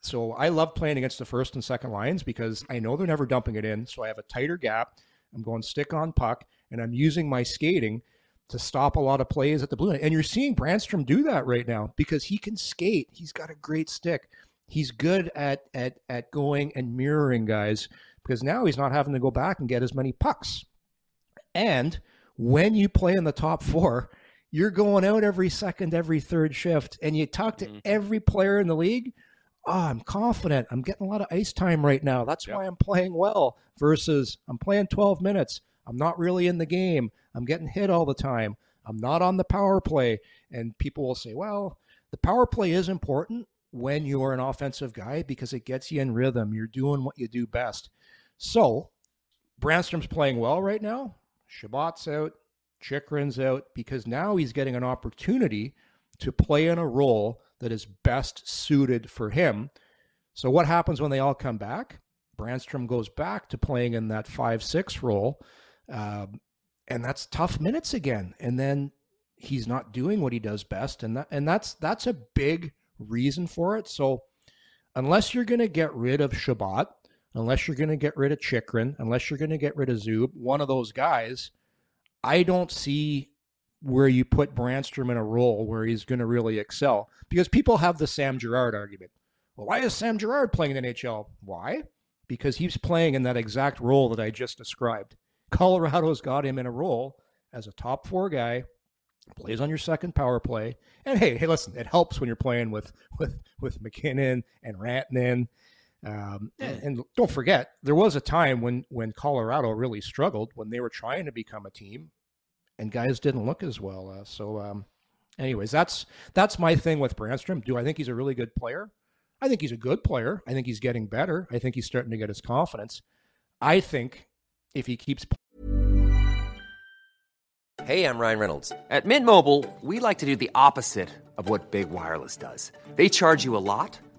so i love playing against the first and second lines because i know they're never dumping it in so i have a tighter gap i'm going stick on puck and i'm using my skating to stop a lot of plays at the blue line. And you're seeing Brannstrom do that right now because he can skate. He's got a great stick. He's good at at at going and mirroring guys because now he's not having to go back and get as many pucks. And when you play in the top four, you're going out every second, every third shift, and you talk to mm-hmm. every player in the league. Oh, I'm confident. I'm getting a lot of ice time right now. That's yep. why I'm playing well. Versus I'm playing 12 minutes. I'm not really in the game. I'm getting hit all the time. I'm not on the power play. And people will say, well, the power play is important when you're an offensive guy because it gets you in rhythm. You're doing what you do best. So Brannstrom's playing well right now. Chabot's out. Chychrun's out because now he's getting an opportunity to play in a role that is best suited for him. So what happens when they all come back? Brannstrom goes back to playing in that 5 6 role. Um, and that's tough minutes again. And then he's not doing what he does best, and that and that's that's a big reason for it. So unless you're going to get rid of Chabot, unless you're going to get rid of Chychrun, unless you're going to get rid of Zub, one of those guys, I don't see where you put Brannstrom in a role where he's going to really excel. Because people have the Sam Girard argument. Well, why is Sam Girard playing in the NHL? Why? Because he's playing in that exact role that I just described. Colorado's got him in a role as a top four guy, plays on your second power play. And hey, hey, listen, it helps when you're playing with with with MacKinnon and Rantanen. Um, and, and, don't forget, there was a time when when Colorado really struggled when they were trying to become a team, and guys didn't look as well. Uh, so, um, anyways, that's that's my thing with Brannstrom. Do I think he's a really good player? I think he's a good player. I think he's getting better. I think he's starting to get his confidence. I think if he keeps. Hey, I'm Ryan Reynolds. At Mint Mobile, we like to do the opposite of what Big Wireless does. They charge you a lot,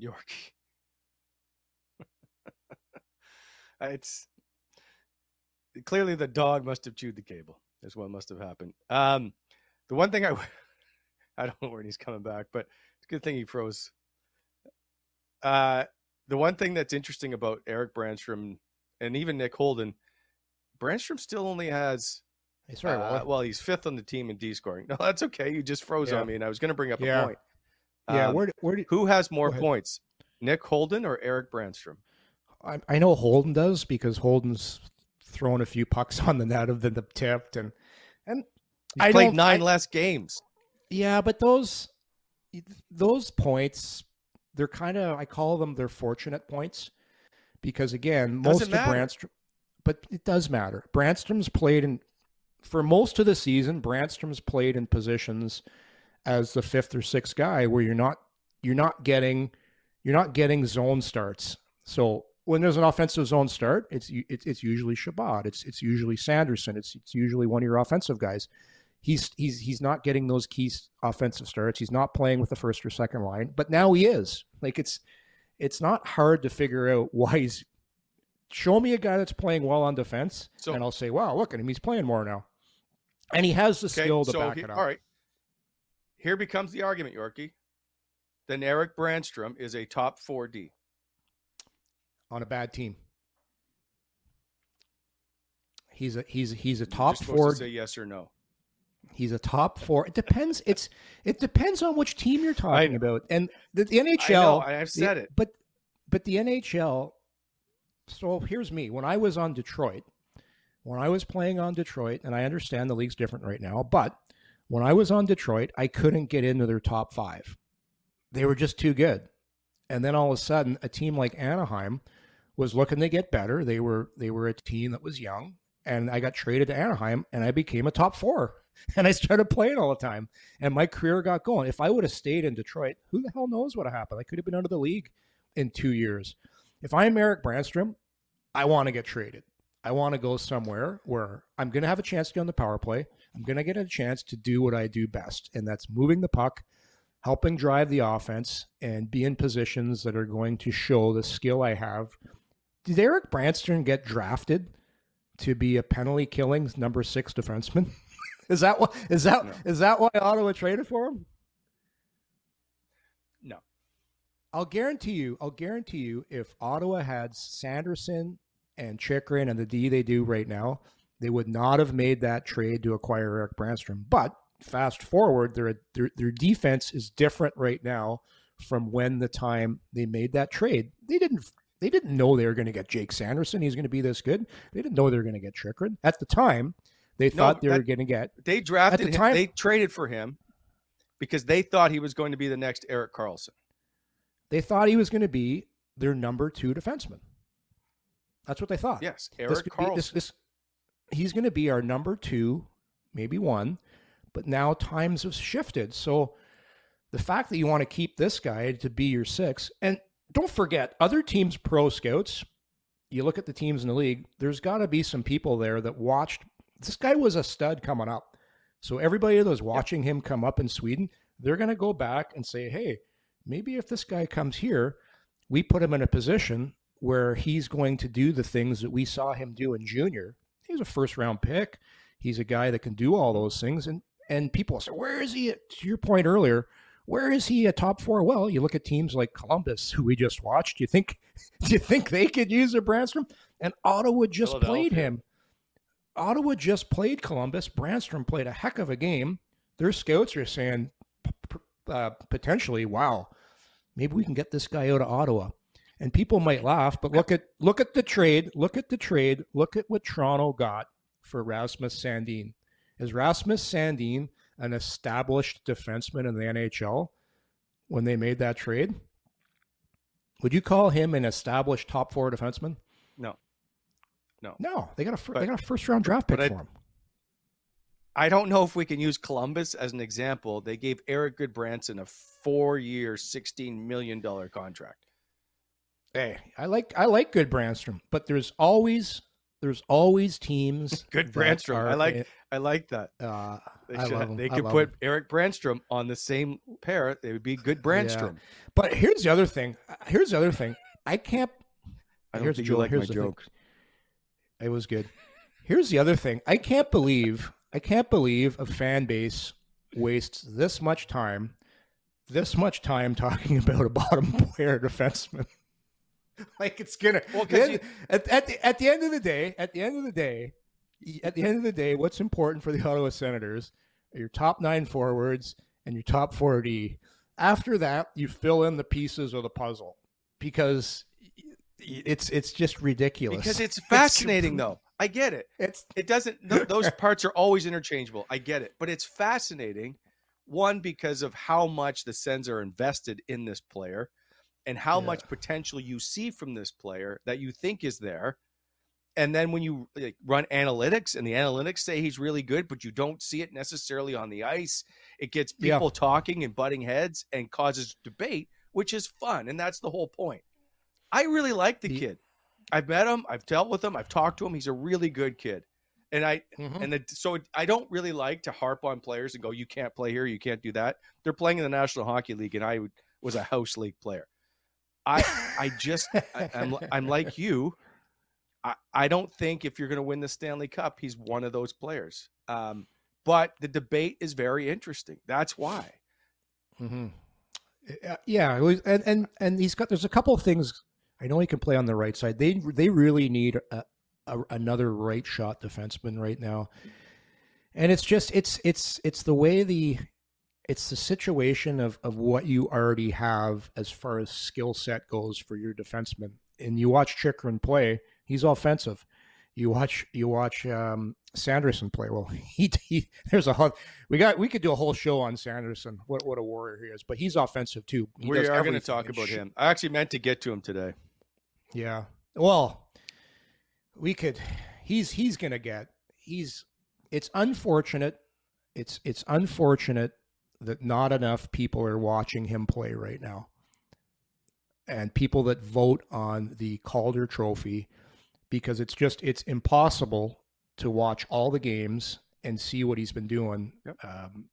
York. [laughs] it's clearly the dog must have chewed the cable. Is what must have happened. Um, the one thing I, [laughs] I don't know when he's coming back, but it's a good thing he froze. Uh, the one thing that's interesting about Eric Brannstrom and even Nick Holden, Brannstrom still only has. Sorry, uh, well, he's fifth on the team in D scoring. [laughs] No, that's okay. You just froze yeah. on me, and I was going to bring up yeah. a point. Yeah, um, where, where who has more points, Nick Holden or Eric Brannstrom? I, I know Holden does because Holden's thrown a few pucks on the net of the, tipped and and He's I played nine I, less games. Yeah, but those those points, they're kind of I call them they're fortunate points because again, most of Brannstrom, but it does matter. Brannstrom's played in for most of the season, Brannstrom's played in positions as the fifth or sixth guy where you're not you're not getting you're not getting zone starts. So when there's an offensive zone start, it's it's, it's usually Chabot, it's it's usually Sanderson, it's it's usually one of your offensive guys. He's he's he's not getting those key offensive starts. He's not playing with the first or second line, but now he is. Like it's it's not hard to figure out [laughs] why he's show me a guy that's playing well on defense, so, and I'll say, wow, look at him, he's playing more now, and he has the okay, skill to so back he, it up. All right, here becomes the argument, Yorkie. Then Eric Brannstrom is a top four D on a bad team. He's a he's he's a top four. say yes or no. He's a top four. It depends. It's it depends on which team you're talking about. And the, the NHL. I have said it. But but the NHL. So here's me. When I was on Detroit, when I was playing on Detroit, and I understand the league's different right now, but when I was on Detroit, I couldn't get into their top five. They were just too good. And then all of a sudden, a team like Anaheim was looking to get better. They were they were a team that was young, and I got traded to Anaheim, and I became a top four, [laughs] and I started playing all the time, and my career got going. If I would have stayed in Detroit, who the hell knows what happened? I could have been out of the league in two years. If I'm Eric Brannstrom, I want to get traded. I want to go somewhere where I'm going to have a chance to get on the power play. I'm going to get a chance to do what I do best, and that's moving the puck, helping drive the offense, and be in positions that are going to show the skill I have. Did Eric Brannstrom get drafted to be a penalty killing number six defenseman? [laughs] is that what is that no. is that why Ottawa traded for him? No. I'll guarantee you, I'll guarantee you if Ottawa had Sanderson and Chychrun and the D they do right now, they would not have made that trade to acquire Eric Brannstrom. But fast forward, their, their their defense is different right now from when the time they made that trade. They didn't they didn't know they were going to get Jake Sanderson. He's going to be this good. They didn't know they were going to get Chychrun. At the time, they thought no, they were going to get. They drafted the him. Time, they traded for him because they thought he was going to be the next Erik Karlsson. They thought he was going to be their number two defenseman. That's what they thought. Yes, Erik Karlsson. This, this, he's going to be our number two, maybe one. But now times have shifted. So the fact that you want to keep this guy to be your six, and don't forget, other teams' pro scouts, you look at the teams in the league, there's got to be some people there that watched. This guy was a stud coming up. So everybody that was watching him come up in Sweden, they're going to go back and say, hey, maybe if this guy comes here, we put him in a position where he's going to do the things that we saw him do in junior. He's a first round pick. He's a guy that can do all those things. And and people say, where is he? To your point earlier, where is he a top four? Well, you look at teams like Columbus, who we just watched. Do you think do [laughs] you think they could use a Brannstrom? And Ottawa just played him. Ottawa just played Columbus. Brannstrom played a heck of a game. Their scouts are saying uh, potentially, wow, maybe we can get this guy out of Ottawa. And people might laugh, but look at look at the trade. Look at the trade. Look at what Toronto got for Rasmus Sandin. Is Rasmus Sandin an established defenseman in the NHL when they made that trade? Would you call him an established top four defenseman? No, no, no. They got a but, they got a first round draft pick for him. I don't know if we can use Columbus as an example. They gave Eric Gudbranson a four year, sixteen million dollar contract. Hey, I like I like Gudbranson, but there's always there's always teams. [laughs] Good Brannstrom. I like I like that. Uh, they, should, they could put him. Erik Brannstrom on the same pair. It would be good Brannstrom. Yeah. But here's the other thing. Here's the other thing. I can't. I don't here's think you like my joke. Thing. It was good. Here's the other thing. I can't believe. I can't believe a fan base wastes this much time, this much time talking [laughs] about a bottom player defenseman. [laughs] like it's gonna. Well, you, at, at the at the end of the day, at the end of the day, at the end of the day, what's important for the Ottawa Senators are your top nine forwards and your top 40. After that, you fill in the pieces of the puzzle because it's it's just ridiculous. Because it's [laughs] fascinating, it's, though. I get it. It's it doesn't. [laughs] those parts are always interchangeable. I get it, but it's fascinating. One because of how much the Sens are invested in this player, and how yeah. much potential you see from this player that you think is there And then when you like, run analytics and the analytics say he's really good, but you don't see it necessarily on the ice, it gets Yeah. people talking and butting heads and causes debate, which is fun. And that's the whole point. I really like the The- kid. I've met him, I've dealt with him, I've talked to him. He's a really good kid. And I Mhm. and the, so I don't really like to harp on players and go, you can't play here, you can't do that. They're playing in the National Hockey League, and I was a house league player. I [laughs] I just I, I'm I'm like you. I, I don't think if you're going to win the Stanley Cup, he's one of those players. Um, but the debate is very interesting. That's why. Mm-hmm. Yeah, it was, and and and he's got. There's a couple of things. I know he can play on the right side. They they really need a, a, another right shot defenseman right now, and it's just it's it's it's the way the it's the situation of of what you already have as far as skill set goes for your defenseman. And you watch Chychrun play; he's offensive. You watch you watch um, Sanderson play. Well, [laughs] he, he there's a we got we could do a whole show on Sanderson. What what a warrior he is, but he's offensive too. He we are going to talk about sh- him. I actually meant to get to him today. Yeah. Well, we could. He's he's gonna get. He's. It's unfortunate. It's it's unfortunate that not enough people are watching him play right now. And people that vote on the Calder Trophy, because it's just it's impossible to watch all the games and see what he's been doing Yep. um,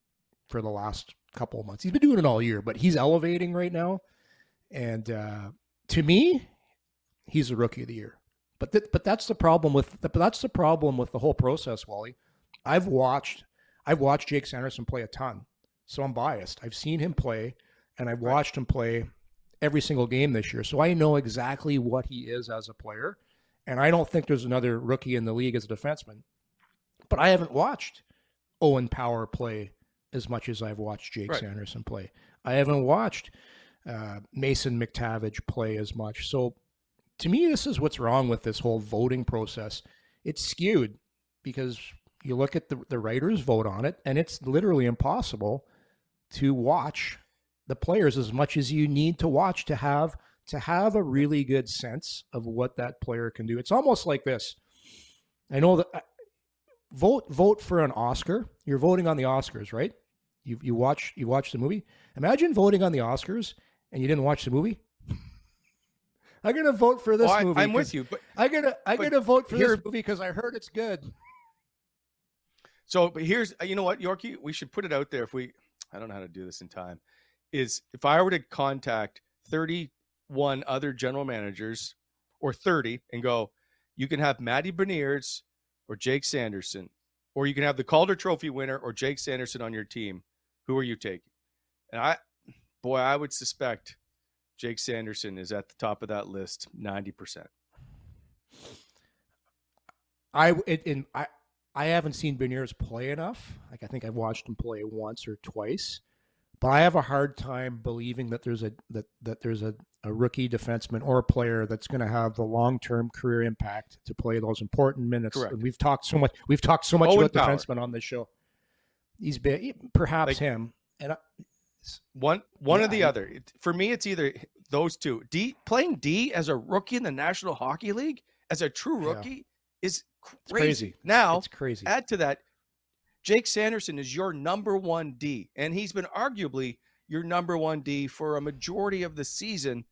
for the last couple of months. He's been doing it all year, but he's elevating right now. And uh, to me, he's a rookie of the year. But th- but that's the problem with but that's the problem with the whole process, Wally. I've watched I've watched Jake Sanderson play a ton, so I'm biased. I've seen him play, and I've watched him play every single game this year, so I know exactly what he is as a player. And I don't think there's another rookie in the league as a defenseman. But I haven't watched Owen Power play as much as I've watched Jake Right. Sanderson play. I haven't watched uh, Mason McTavish play as much. So to me, this is what's wrong with this whole voting process. It's skewed because you look at the, the writers vote on it, and it's literally impossible to watch the players as much as you need to watch to have to have a really good sense of what that player can do. It's almost like this. I know that uh, vote vote for an Oscar. You're voting on the Oscars, right? You you watch you watch the movie. Imagine voting on the Oscars and you didn't watch the movie. [laughs] I'm gonna vote for this Oh, I, movie. I'm with you, but I'm gonna I'm gonna vote for here- this movie because I heard it's good. So, but here's you know what, Yorkie, we should put it out there. If we, I don't know how to do this in time. Is if I were to contact 31 other general managers or 30 and go, you can have Matty Beniers or Jake Sanderson, or you can have the Calder Trophy winner or Jake Sanderson on your team. Who are you taking? And I, boy, I would suspect Jake Sanderson is at the top of that list, 90 percent. I it, in I I haven't seen Beniers play enough. Like I think I've watched him play once or twice, but I have a hard time believing that there's a that that there's a, a rookie defenseman or a player that's going to have the long term career impact to play those important minutes. We've talked so much. We've talked so much Owen about Power. defensemen on this show. He's been perhaps Like- him, and I, One one or the I- other. It- For me, it's either those two. D playing D as a rookie in the National Hockey League as a true Yeah. rookie is crazy. it's crazy. Now, it's crazy. add to that, Jake Sanderson is your number one D, and he's been arguably your number one D for a majority of the season,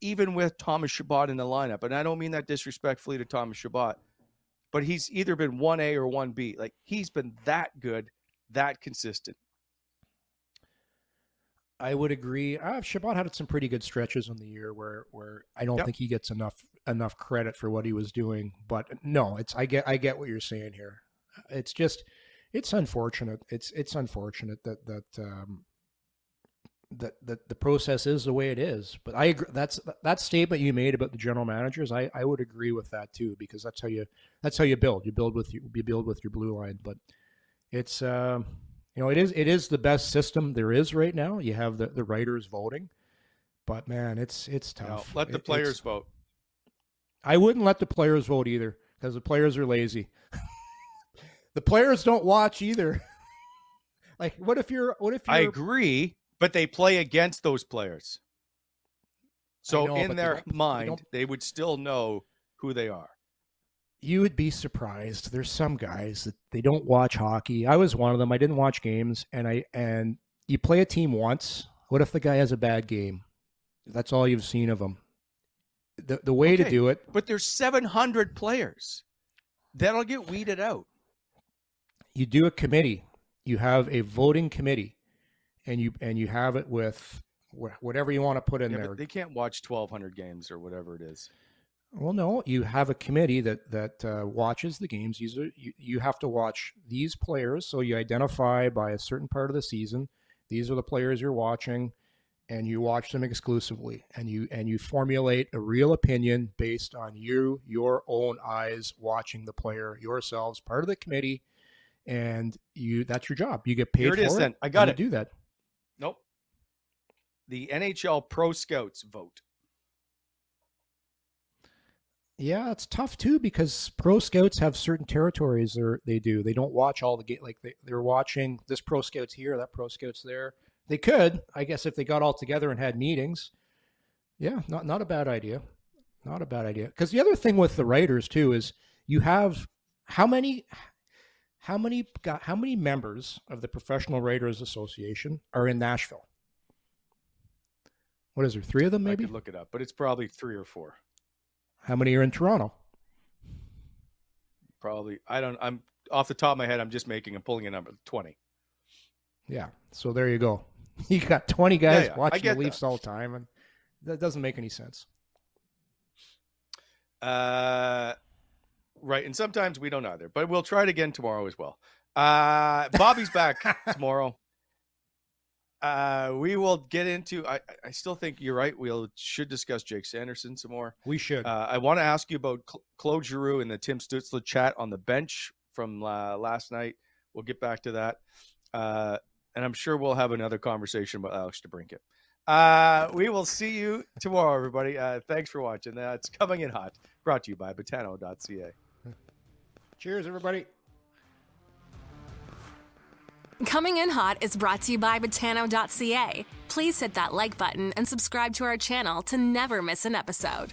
even with Thomas Chabot in the lineup. And I don't mean that disrespectfully to Thomas Chabot, but he's either been one A or one B. Like he's been that good, that consistent. I would agree. Uh, Chabot had some pretty good stretches in the year where where I don't Yep. think he gets enough enough credit for what he was doing. But no, it's I get I get what you're saying here. It's just it's unfortunate. It's it's unfortunate that that um, that that the process is the way it is. But I agree. That's that statement you made about the general managers. I I would agree with that too because that's how you that's how you build. You build with you you build with your blue line. But it's um, you know it is it is the best system there is right now. You have the the writers voting, but man, it's it's tough. let the It- players vote. I wouldn't let the players vote either because the players are lazy. [laughs] the players don't watch either. [laughs] like, what if you're? What if you're? I agree, but they play against those players. So know, in their they mind, don't- they would still know who they are. you would be surprised. There's some guys that they don't watch hockey. I was one of them. I didn't watch games, and I and you play a team once. What if the guy has a bad game? That's all you've seen of him. The the way to do it, But there's 700 players. That'll get weeded out. you do a committee. You have a voting committee, and you and you have it with whatever you want to put in Yeah, there. they can't watch 1,200 games or whatever it is. Well, no, you have a committee that that uh, watches the games. You, you have to watch these players. So you identify by a certain part of the season. These are the players you're watching, and you watch them exclusively. And you and you formulate a real opinion based on you, your own eyes, watching the player yourselves, part of the committee, and you. That's your job. You get paid Here it for is it. then. I got to. Do that. Nope. The NHL Pro Scouts vote. Yeah, it's tough too because pro scouts have certain territories they they do. They don't watch all the game like they, they're watching this pro scouts here, that pro scouts there. They could, I guess, if they got all together and had meetings. Yeah, not not a bad idea. Not a bad idea. Because the other thing with the writers too is you have how many how many got how many members of the Professional Writers Association are in Nashville? What is there? Three of them, I maybe. could look it up, but it's probably three or four. How many are in Toronto? Probably. I don't. I'm off the top of my head. I'm just making. I'm pulling a number. 20. Yeah. So there you go. [laughs] You got 20 guys yeah, I watching the Leafs that. all the time, and that doesn't make any sense. Uh, right. And sometimes we don't either, but we'll try it again tomorrow as well. Uh, Bobby's back [laughs] tomorrow. Uh, we will get into. I, I still think you're right. We'll should discuss Jake Sanderson some more. We should. Uh, I want to ask you about Cl- Claude Giroux and the Tim Stützle chat on the bench from uh, last night. We'll get back to that. Uh, and I'm sure we'll have another conversation about Alex DeBrincat. Uh, we will see you tomorrow, everybody. Uh, thanks for watching. That's Coming In Hot, brought to you by Botano.ca. Cheers, everybody. Coming in Hot is brought to you by Botano.ca. Please hit that like button and subscribe to our channel to never miss an episode.